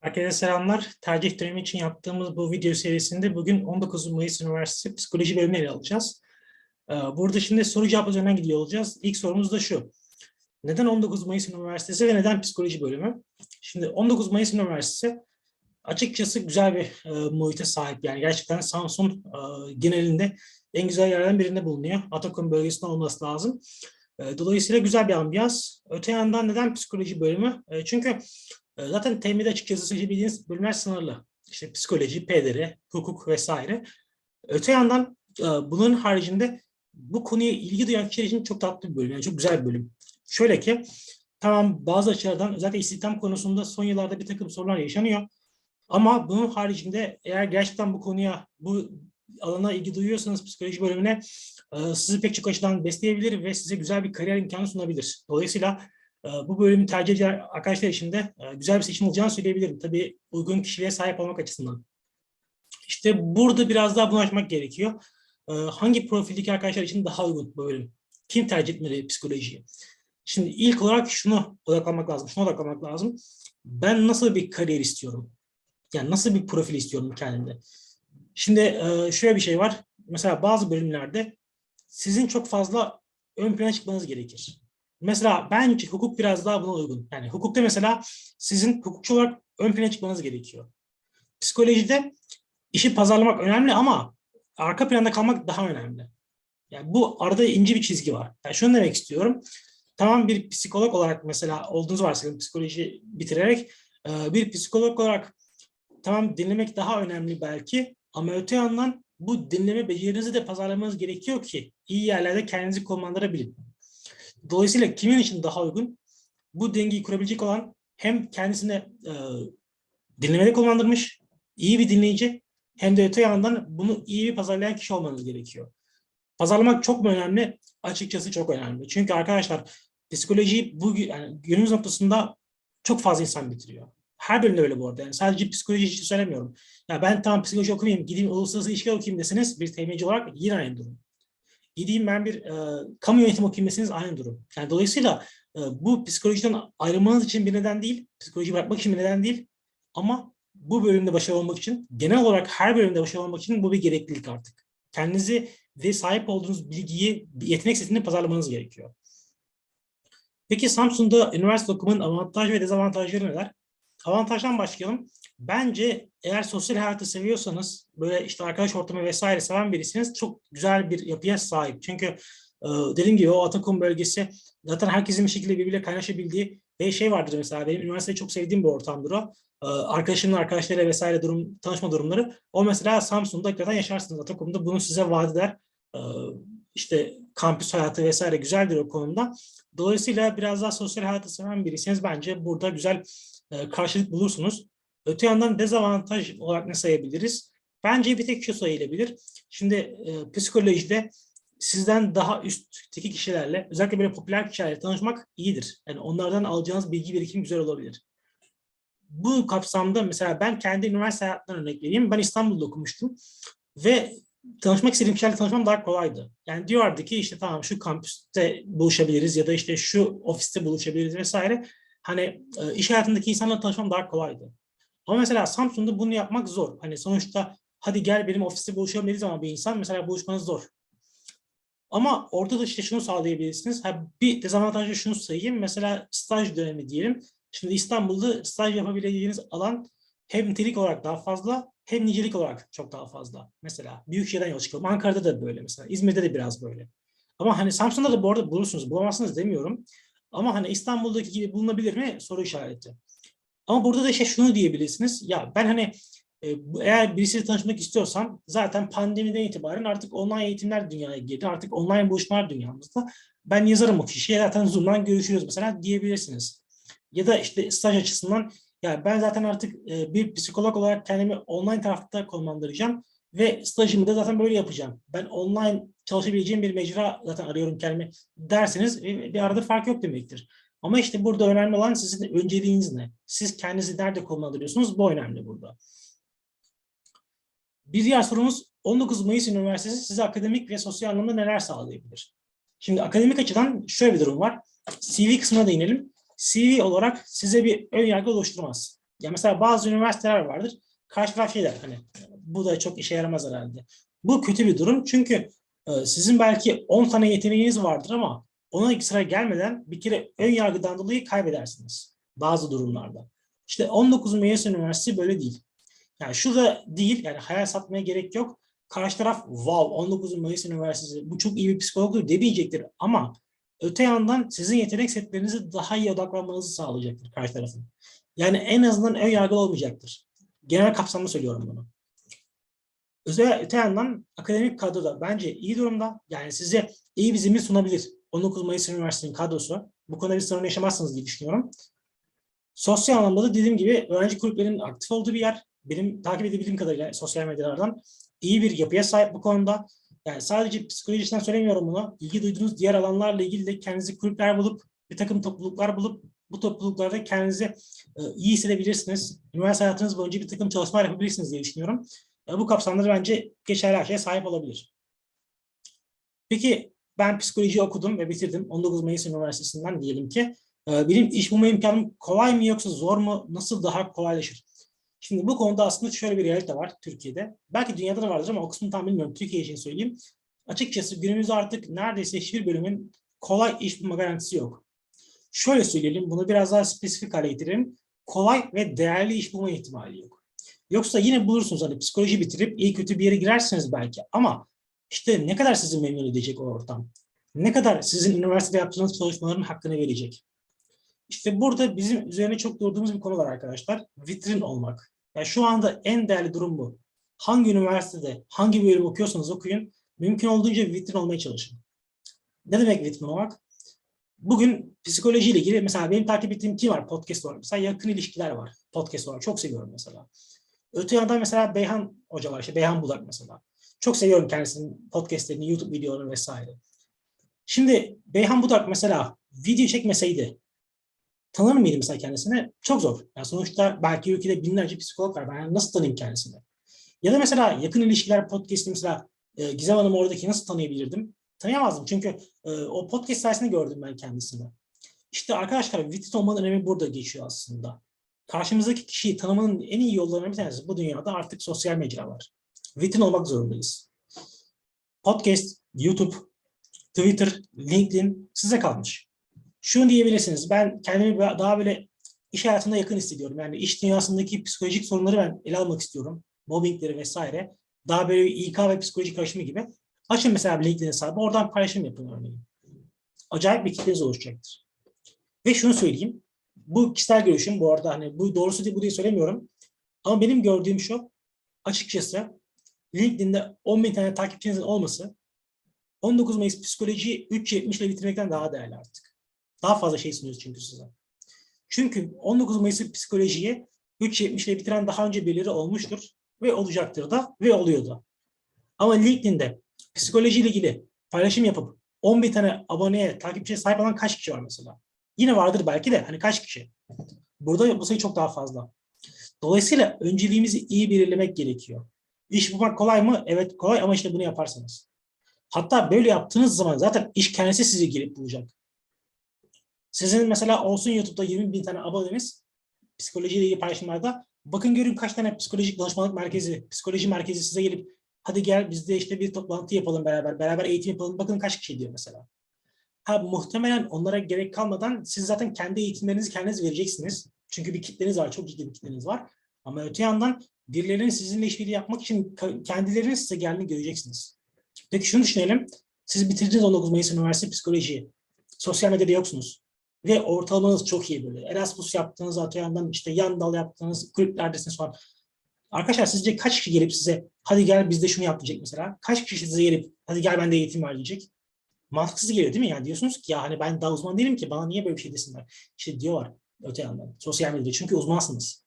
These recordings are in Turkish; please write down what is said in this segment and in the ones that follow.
Herkese selamlar. Tercih dönemi için yaptığımız bu video serisinde bugün 19 Mayıs Üniversitesi Psikoloji bölümünü ele alacağız. Ee, Burada şimdi soru cevap üzerinden gidiyor olacağız. İlk sorumuz da şu. Neden 19 Mayıs Üniversitesi ve neden psikoloji bölümü? Şimdi 19 Mayıs Üniversitesi açıkçası güzel bir e, muhite sahip. Yani gerçekten Samsun e, genelinde en güzel yerlerden birinde bulunuyor. Atakum bölgesinde olması lazım. E, Dolayısıyla güzel bir ambiyans. Öte yandan neden psikoloji bölümü? E, Çünkü Zaten TM'de açıkçası seçebildiğiniz bölümler sınırlı. İşte psikoloji, PDR, hukuk vesaire. Öte yandan e, bunların haricinde bu konuya ilgi duyan kişiler için çok tatlı bir bölüm. Yani çok güzel bir bölüm. Şöyle ki tamam bazı açılardan özellikle istihdam konusunda son yıllarda bir takım sorunlar yaşanıyor. Ama bunun haricinde eğer gerçekten bu konuya, bu alana ilgi duyuyorsanız psikoloji bölümüne e, sizi pek çok açıdan besleyebilir ve size güzel bir kariyer imkanı sunabilir. Dolayısıyla e, bu bölümü tercih eden arkadaşlar için de e, güzel bir seçim olacağını söyleyebilirim. Tabii uygun kişiliğe sahip olmak açısından. İşte burada biraz daha bunu açmak gerekiyor. E, Hangi profildeki arkadaşlar için daha uygun bu bölüm? Kim tercih etmeli psikolojiyi? Şimdi ilk olarak şunu odaklanmak lazım, şuna odaklanmak lazım. Ben nasıl bir kariyer istiyorum? Yani nasıl bir profil istiyorum kendimde? Şimdi e, şöyle bir şey var. Mesela bazı bölümlerde sizin çok fazla ön plana çıkmanız gerekir. Mesela bence hukuk biraz daha buna uygun. Yani hukukta mesela sizin hukukçu olarak ön plana çıkmanız gerekiyor. Psikolojide işi pazarlamak önemli ama arka planda kalmak daha önemli. Yani bu arada ince bir çizgi var. Yani şunu demek istiyorum. Tamam bir psikolog olarak mesela olduğunuz varsayalım psikoloji bitirerek e, bir psikolog olarak tamam dinlemek daha önemli belki ama öte yandan bu dinleme becerinizi de pazarlamanız gerekiyor ki iyi yerlerde kendinizi konumlandırabilin. Dolayısıyla kimin için daha uygun? Bu dengeyi kurabilecek olan hem kendisine e, dinlemede kullandırmış, iyi bir dinleyici hem de öte yandan bunu iyi bir pazarlayan kişi olmanız gerekiyor. Pazarlamak çok mu önemli? Açıkçası çok önemli. Çünkü arkadaşlar psikolojiyi bu yani günümüz noktasında çok fazla insan bitiriyor. Her bölümde öyle bu arada. Yani sadece psikoloji için söylemiyorum. Ya ben tamam psikoloji okumayayım, gideyim uluslararası ilişkiler okuyayım deseniz bir temelci olarak yine aynı durum gideyim ben bir e, kamu yönetimi okuyayım aynı durum. Yani dolayısıyla e, bu psikolojiden ayrılmanız için bir neden değil, psikoloji bırakmak için bir neden değil ama bu bölümde başarılı olmak için, genel olarak her bölümde başarılı olmak için bu bir gereklilik artık. Kendinizi ve sahip olduğunuz bilgiyi, yetenek setini pazarlamanız gerekiyor. Peki Samsun'da üniversite okumanın avantaj ve dezavantajları neler? Avantajdan başlayalım. Bence eğer sosyal hayatı seviyorsanız, böyle işte arkadaş ortamı vesaire seven birisiniz çok güzel bir yapıya sahip. Çünkü e, dediğim gibi o Atakum bölgesi zaten herkesin bir şekilde birbiriyle kaynaşabildiği ve şey vardır mesela benim üniversiteyi çok sevdiğim bir ortamdır o. E, arkadaşımın arkadaşlarıyla vesaire durum, tanışma durumları. O mesela Samsun'da hakikaten yaşarsınız. Atakum'da bunu size vaat eder. E, işte kampüs hayatı vesaire güzeldir o konuda. Dolayısıyla biraz daha sosyal hayatı seven birisiniz bence burada güzel e, karşılık bulursunuz. Öte yandan dezavantaj olarak ne sayabiliriz? Bence bir tek şu sayılabilir. Şimdi e, psikolojide sizden daha üstteki kişilerle, özellikle böyle popüler kişilerle tanışmak iyidir. Yani onlardan alacağınız bilgi birikim güzel olabilir. Bu kapsamda mesela ben kendi üniversite hayatından örnek vereyim. Ben İstanbul'da okumuştum ve tanışmak istediğim kişilerle tanışmam daha kolaydı. Yani diyorlardı ki işte tamam şu kampüste buluşabiliriz ya da işte şu ofiste buluşabiliriz vesaire. Hani e, iş hayatındaki insanlarla tanışmam daha kolaydı. Ama mesela Samsun'da bunu yapmak zor. Hani sonuçta hadi gel benim ofiste buluşalım dediği zaman bir insan mesela buluşmanız zor. Ama orada da işte şunu sağlayabilirsiniz. Ha, bir dezavantajı şunu sayayım. Mesela staj dönemi diyelim. Şimdi İstanbul'da staj yapabileceğiniz alan hem nitelik olarak daha fazla hem nicelik olarak çok daha fazla. Mesela büyük şehirden yol çıkalım. Ankara'da da böyle mesela. İzmir'de de biraz böyle. Ama hani Samsun'da da bu arada bulursunuz. Bulamazsınız demiyorum. Ama hani İstanbul'daki gibi bulunabilir mi? Soru işareti. Ama burada da işte şunu diyebilirsiniz. Ya ben hani e, eğer birisiyle tanışmak istiyorsam zaten pandemiden itibaren artık online eğitimler dünyaya girdi. Artık online buluşmalar dünyamızda. Ben yazarım o kişiye zaten Zoom'dan görüşürüz mesela diyebilirsiniz. Ya da işte staj açısından ya ben zaten artık e, bir psikolog olarak kendimi online tarafta konumlandıracağım ve stajımı da zaten böyle yapacağım. Ben online çalışabileceğim bir mecra zaten arıyorum kendimi derseniz bir arada fark yok demektir. Ama işte burada önemli olan sizin önceliğiniz ne? Siz kendinizi nerede konumlandırıyorsunuz? Bu önemli burada. Bir diğer sorumuz 19 Mayıs Üniversitesi size akademik ve sosyal anlamda neler sağlayabilir? Şimdi akademik açıdan şöyle bir durum var. CV kısmına değinelim. CV olarak size bir ön yargı oluşturmaz. Ya mesela bazı üniversiteler vardır. Karşı taraf şey der hani bu da çok işe yaramaz herhalde. Bu kötü bir durum çünkü e, sizin belki 10 tane yeteneğiniz vardır ama ona sıra gelmeden bir kere ön yargıdan dolayı kaybedersiniz bazı durumlarda. İşte 19 Mayıs Üniversitesi böyle değil. Yani şurada değil, yani hayal satmaya gerek yok. Karşı taraf wow 19 Mayıs Üniversitesi bu çok iyi bir psikologdur demeyecektir ama öte yandan sizin yetenek setlerinizi daha iyi odaklanmanızı sağlayacaktır karşı tarafın. Yani en azından ön yargılı olmayacaktır. Genel kapsamda söylüyorum bunu. Özel, öte yandan akademik kadro bence iyi durumda. Yani size iyi bir zemin sunabilir. 19 Mayıs Üniversitesi'nin kadrosu. Bu konuda bir sorun yaşamazsınız diye düşünüyorum. Sosyal anlamda da dediğim gibi öğrenci kulüplerinin aktif olduğu bir yer. Benim takip edebildiğim kadarıyla sosyal medyalardan iyi bir yapıya sahip bu konuda. Yani sadece psikolojisinden söylemiyorum bunu. İlgi duyduğunuz diğer alanlarla ilgili de kendinizi kulüpler bulup, bir takım topluluklar bulup bu topluluklarda kendinizi e, iyi hissedebilirsiniz. Üniversite hayatınız boyunca bir takım çalışmalar yapabilirsiniz diye düşünüyorum. E, bu kapsamda da bence geçerli her şeye sahip olabilir. Peki ben psikoloji okudum ve bitirdim. 19 Mayıs Üniversitesi'nden diyelim ki. E, benim iş bulma imkanım kolay mı yoksa zor mu? Nasıl daha kolaylaşır? Şimdi bu konuda aslında şöyle bir realite var Türkiye'de. Belki dünyada da vardır ama o kısmını tam bilmiyorum. Türkiye için söyleyeyim. Açıkçası günümüzde artık neredeyse hiçbir bölümün kolay iş bulma garantisi yok. Şöyle söyleyelim, bunu biraz daha spesifik hale getirelim. Kolay ve değerli iş bulma ihtimali yok. Yoksa yine bulursunuz hani psikoloji bitirip iyi kötü bir yere girersiniz belki ama işte ne kadar sizi memnun edecek o ortam? Ne kadar sizin üniversitede yaptığınız çalışmaların hakkını verecek? İşte burada bizim üzerine çok durduğumuz bir konu var arkadaşlar. Vitrin olmak. Yani şu anda en değerli durum bu. Hangi üniversitede, hangi bölüm okuyorsanız okuyun, mümkün olduğunca vitrin olmaya çalışın. Ne demek vitrin olmak? Bugün psikolojiyle ilgili mesela benim takip ettiğim kim var podcast olarak? Mesela yakın ilişkiler var podcast olarak. Çok seviyorum mesela. Öte yandan mesela Beyhan Hoca var. işte Beyhan Bulak mesela. Çok seviyorum kendisinin podcastlerini, YouTube videolarını vesaire. Şimdi Beyhan Budak mesela video çekmeseydi tanır mıydı mesela kendisine? Çok zor. Yani sonuçta belki ülkede binlerce psikolog var. Ben nasıl tanıyayım kendisini? Ya da mesela yakın ilişkiler podcast'i mesela e, Gizem Hanım oradaki nasıl tanıyabilirdim? Tanıyamazdım çünkü e, o podcast sayesinde gördüm ben kendisini. İşte arkadaşlar vitrin olmanın önemi burada geçiyor aslında. Karşımızdaki kişiyi tanımanın en iyi yollarından bir tanesi bu dünyada artık sosyal medya var. Vitrin olmak zorundayız. Podcast, YouTube, Twitter, LinkedIn size kalmış. Şunu diyebilirsiniz. Ben kendimi daha böyle iş hayatında yakın hissediyorum. Yani iş dünyasındaki psikolojik sorunları ben ele almak istiyorum. Mobbingleri vesaire. Daha böyle İK ve psikoloji karışımı gibi. Açın mesela LinkedIn hesabı. Oradan paylaşım yapın örneğin. Acayip bir kitleniz oluşacaktır. Ve şunu söyleyeyim. Bu kişisel görüşüm bu arada hani bu doğrusu değil bu diye söylemiyorum. Ama benim gördüğüm şu. Açıkçası LinkedIn'de 10 bin tane takipçinizin olması 19 Mayıs psikolojiyi 3.70 ile bitirmekten daha değerli artık. Daha fazla şey sunuyoruz çünkü size. Çünkü 19 Mayıs psikolojiyi 3.70 ile bitiren daha önce birileri olmuştur ve olacaktır da ve oluyordu. Ama LinkedIn'de psikolojiyle ilgili paylaşım yapıp 10 bin tane aboneye, takipçiye sahip olan kaç kişi var mesela? Yine vardır belki de hani kaç kişi? Burada bu sayı çok daha fazla. Dolayısıyla önceliğimizi iyi belirlemek gerekiyor. İş bulmak kolay mı? Evet kolay ama işte bunu yaparsanız. Hatta böyle yaptığınız zaman zaten iş kendisi sizi gelip bulacak. Sizin mesela olsun YouTube'da 20 bin tane aboneniz psikolojiyle ilgili paylaşımlarda bakın görün kaç tane psikolojik danışmanlık merkezi, psikoloji merkezi size gelip hadi gel biz de işte bir toplantı yapalım beraber, beraber eğitim yapalım. Bakın kaç kişi diyor mesela. Ha muhtemelen onlara gerek kalmadan siz zaten kendi eğitimlerinizi kendiniz vereceksiniz. Çünkü bir kitleniz var, çok ciddi bir kitleniz var. Ama öte yandan birilerinin sizinle işbirliği yapmak için kendilerinin size geldiğini göreceksiniz. Peki şunu düşünelim. Siz bitirdiniz 19 Mayıs Üniversitesi Psikolojiyi. Sosyal medyada yoksunuz. Ve ortalamanız çok iyi böyle. Erasmus yaptığınız, öte yandan işte yan dal yaptığınız, kulüplerdesiniz falan. Arkadaşlar sizce kaç kişi gelip size hadi gel biz de şunu yap diyecek mesela? Kaç kişi size gelip hadi gel ben de eğitim var diyecek? Mantıksız geliyor değil mi? Yani diyorsunuz ki ya hani ben daha uzman değilim ki bana niye böyle bir şey desinler? İşte diyorlar öte yandan sosyal medyada çünkü uzmansınız.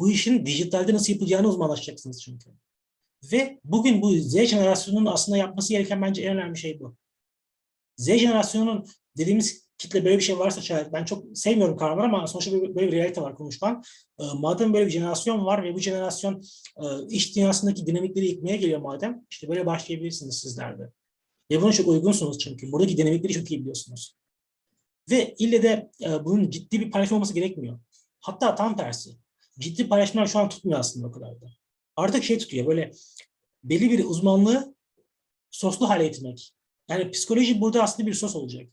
Bu işin dijitalde nasıl yapılacağını uzmanlaşacaksınız çünkü. Ve bugün bu Z jenerasyonunun aslında yapması gereken bence en önemli şey bu. Z jenerasyonunun dediğimiz kitle böyle bir şey varsa şayet ben çok sevmiyorum kavramları ama sonuçta böyle, bir realite var konuşulan. E, madem böyle bir jenerasyon var ve bu jenerasyon e, iş dünyasındaki dinamikleri yıkmaya geliyor madem işte böyle başlayabilirsiniz sizler de. Ve buna çok uygunsunuz çünkü. Buradaki dinamikleri çok iyi biliyorsunuz. Ve ille de e, bunun ciddi bir paylaşım olması gerekmiyor. Hatta tam tersi. Ciddi paylaşımlar şu an tutmuyor aslında o kadar da. Artık şey tutuyor böyle belli bir uzmanlığı soslu hale getirmek. Yani psikoloji burada aslında bir sos olacak.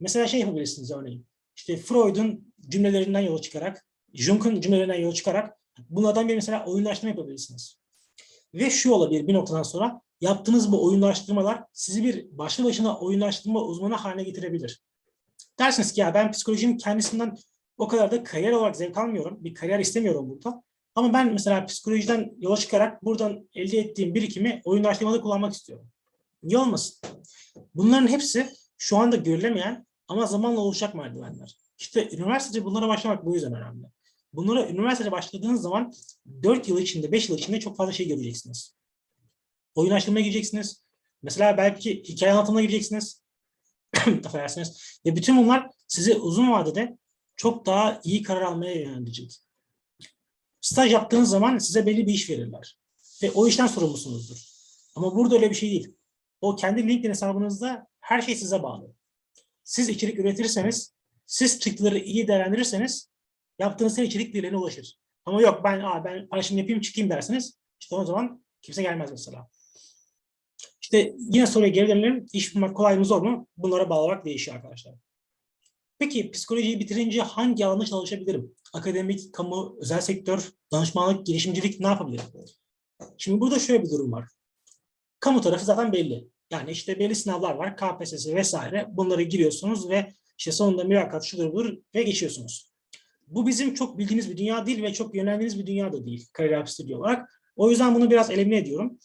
Mesela şey yapabilirsiniz örneğin. İşte Freud'un cümlelerinden yola çıkarak, Jung'un cümlelerinden yola çıkarak bunlardan bir mesela oyunlaştırma yapabilirsiniz. Ve şu olabilir bir noktadan sonra yaptığınız bu oyunlaştırmalar sizi bir başlı başına oyunlaştırma uzmanı haline getirebilir. Dersiniz ki ya ben psikolojinin kendisinden o kadar da kariyer olarak zevk almıyorum. Bir kariyer istemiyorum burada. Ama ben mesela psikolojiden yola çıkarak buradan elde ettiğim birikimi oyunlaştırmada kullanmak istiyorum. Niye olmasın? Bunların hepsi şu anda görülemeyen ama zamanla oluşacak merdivenler. İşte üniversitede bunlara başlamak bu yüzden önemli. Bunlara üniversitede başladığınız zaman 4 yıl içinde, 5 yıl içinde çok fazla şey göreceksiniz. Oyunlaştırmaya gireceksiniz. Mesela belki hikaye anlatımına gireceksiniz. Affedersiniz. Ve bütün bunlar sizi uzun vadede çok daha iyi karar almaya yönlendirecek. Staj yaptığınız zaman size belli bir iş verirler. Ve o işten sorumlusunuzdur. Ama burada öyle bir şey değil. O kendi LinkedIn hesabınızda her şey size bağlı. Siz içerik üretirseniz, siz çıktıları iyi değerlendirirseniz yaptığınız her içerik birilerine ulaşır. Ama yok ben Aa, ben paylaşım yapayım çıkayım derseniz işte o zaman kimse gelmez mesela. İşte yine soruya geri dönelim. İş bulmak kolay mı zor mu? Bunlara bağlamak değişiyor arkadaşlar. Peki psikolojiyi bitirince hangi alanda çalışabilirim? Akademik, kamu, özel sektör, danışmanlık, girişimcilik ne yapabilirim? Şimdi burada şöyle bir durum var. Kamu tarafı zaten belli. Yani işte belli sınavlar var, KPSS vesaire. Bunları giriyorsunuz ve işte sonunda mülakat şudur budur ve geçiyorsunuz. Bu bizim çok bildiğimiz bir dünya değil ve çok yöneldiğimiz bir dünya da değil kariyer stüdyo olarak. O yüzden bunu biraz elimine ediyorum.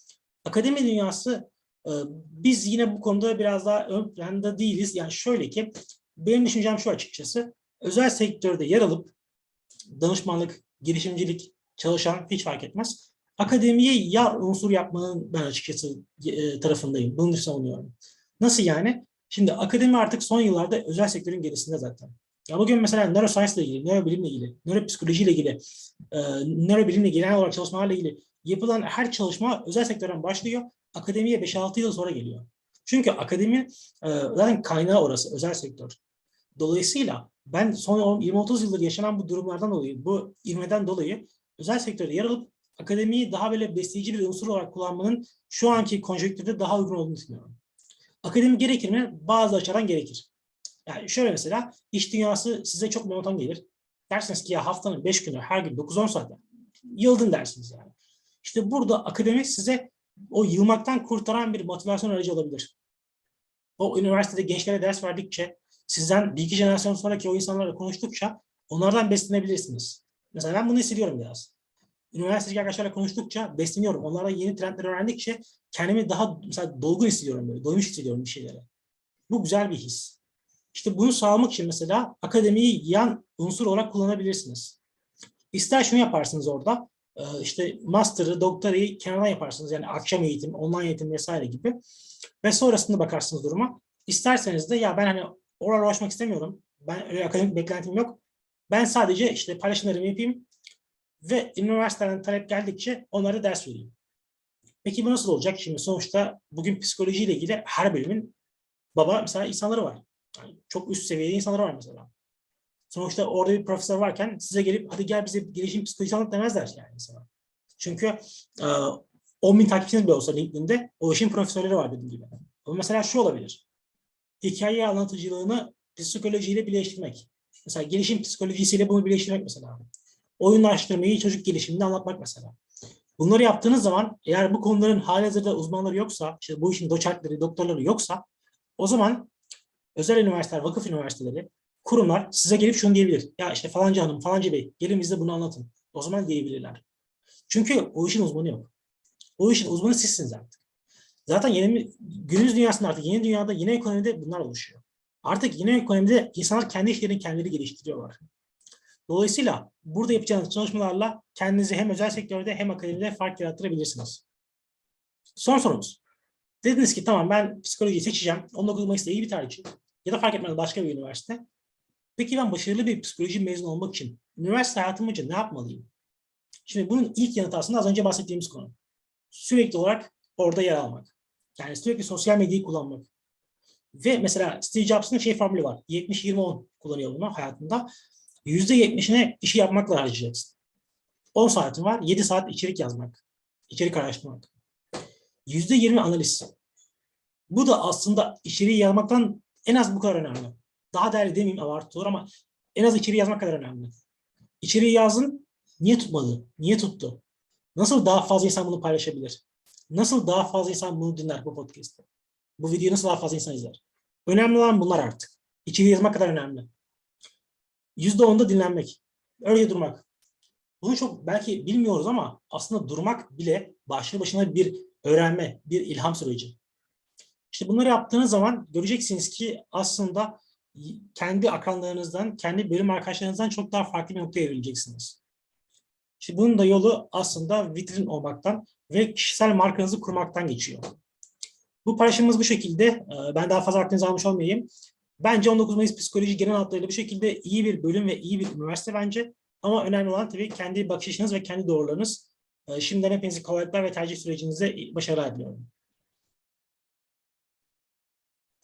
Akademi dünyası biz yine bu konuda biraz daha ön planda değiliz. Yani şöyle ki benim düşüncem şu açıkçası. Özel sektörde yer alıp danışmanlık, girişimcilik çalışan hiç fark etmez. Akademiye yar unsur yapmanın ben açıkçası e, tarafındayım. Bunu savunuyorum. Nasıl yani? Şimdi akademi artık son yıllarda özel sektörün gerisinde zaten. Ya bugün mesela neuroscience ile ilgili, nörobilimle ilgili, nöropsikolojiyle ilgili, e, nörobilimle genel olarak çalışmalarla ilgili yapılan her çalışma özel sektörden başlıyor. Akademiye 5-6 yıl sonra geliyor. Çünkü akademi e, zaten kaynağı orası, özel sektör. Dolayısıyla ben son 20-30 yıldır yaşanan bu durumlardan dolayı, bu ivmeden dolayı özel sektörde yer alıp akademiyi daha böyle besleyici bir unsur olarak kullanmanın şu anki konjonktürde daha uygun olduğunu düşünüyorum. Akademi gerekir mi? Bazı açıdan gerekir. Yani şöyle mesela iş dünyası size çok monoton gelir. Dersiniz ki ya haftanın 5 günü her gün 9-10 saat yıldın dersiniz yani. İşte burada akademi size o yılmaktan kurtaran bir motivasyon aracı olabilir. O üniversitede gençlere ders verdikçe, sizden bir iki jenerasyon sonraki o insanlarla konuştukça onlardan beslenebilirsiniz. Mesela ben bunu hissediyorum biraz. Üniversitedeki arkadaşlarla konuştukça besleniyorum. Onlarla yeni trendleri öğrendikçe kendimi daha mesela dolgun hissediyorum böyle, doymuş hissediyorum bir şeylere. Bu güzel bir his. İşte bunu sağlamak için mesela akademiyi yan unsur olarak kullanabilirsiniz. İster şunu yaparsınız orada, işte master'ı, doktorayı kenardan yaparsınız. Yani akşam eğitim, online eğitim vesaire gibi. Ve sonrasında bakarsınız duruma. İsterseniz de ya ben hani oraya uğraşmak istemiyorum. Ben öyle akademik beklentim yok. Ben sadece işte paylaşımlarımı yapayım ve üniversiteden talep geldikçe onlara ders vereyim. Peki bu nasıl olacak? Şimdi sonuçta bugün psikolojiyle ilgili her bölümün baba mesela insanları var. Yani çok üst seviyede insanlar var mesela. Sonuçta orada bir profesör varken size gelip hadi gel bize gelişim psikolojisi anlat demezler yani insana. Çünkü e, 10 bin takipçiniz bile olsa LinkedIn'de o işin profesörleri var dediğim gibi. Ama mesela şu olabilir. Hikaye anlatıcılığını psikolojiyle birleştirmek. Mesela gelişim psikolojisiyle bunu birleştirmek mesela. Oyunlaştırmayı çocuk gelişiminde anlatmak mesela. Bunları yaptığınız zaman eğer bu konuların halihazırda uzmanları yoksa, işte bu işin doçentleri, doktorları yoksa o zaman özel üniversiteler, vakıf üniversiteleri kurumlar size gelip şunu diyebilir. Ya işte falanca hanım, falanca bey gelin bize bunu anlatın. O zaman diyebilirler. Çünkü o işin uzmanı yok. O işin uzmanı sizsiniz artık. Zaten yeni, günümüz dünyasında artık yeni dünyada, yeni ekonomide bunlar oluşuyor. Artık yeni ekonomide insanlar kendi işlerini kendileri geliştiriyorlar. Dolayısıyla burada yapacağınız çalışmalarla kendinizi hem özel sektörde hem akademide fark yarattırabilirsiniz. Son sorumuz. Dediniz ki tamam ben psikolojiyi seçeceğim. 19 Mayıs'ta iyi bir tarihçi. Ya da fark etmez başka bir üniversite. Peki ben başarılı bir psikoloji mezunu olmak için üniversite hayatım boyunca ne yapmalıyım? Şimdi bunun ilk yanıtı aslında az önce bahsettiğimiz konu. Sürekli olarak orada yer almak. Yani sürekli sosyal medyayı kullanmak. Ve mesela Steve Jobs'ın şey formülü var. 70-20-10 kullanıyor bunu hayatında. %70'ine işi yapmakla harcayacaksın. 10 saatin var. 7 saat içerik yazmak. içerik araştırmak. %20 analiz. Bu da aslında içeriği yazmaktan en az bu kadar önemli. Daha değerli demeyeyim abartı olur ama en az içeriği yazmak kadar önemli. İçeriği yazın. Niye tutmadı? Niye tuttu? Nasıl daha fazla insan bunu paylaşabilir? Nasıl daha fazla insan bunu dinler bu podcast'te? Bu videoyu nasıl daha fazla insan izler? Önemli olan bunlar artık. İçeriği yazmak kadar önemli. %10'da dinlenmek. Öyle durmak. Bunu çok belki bilmiyoruz ama aslında durmak bile başlı başına bir öğrenme, bir ilham süreci. İşte bunları yaptığınız zaman göreceksiniz ki aslında kendi akranlarınızdan, kendi bölüm arkadaşlarınızdan çok daha farklı bir noktaya evrileceksiniz. İşte bunun da yolu aslında vitrin olmaktan ve kişisel markanızı kurmaktan geçiyor. Bu paylaşımımız bu şekilde. Ee, Ben daha fazla vaktinizi almış olmayayım. Bence 19 Mayıs Psikoloji genel hatlarıyla bu şekilde iyi bir bölüm ve iyi bir üniversite bence. Ama önemli olan tabii kendi bakış açınız ve kendi doğrularınız. Ee, Şimdiden hepinize kolaylıklar ve tercih sürecinizde başarılar diliyorum.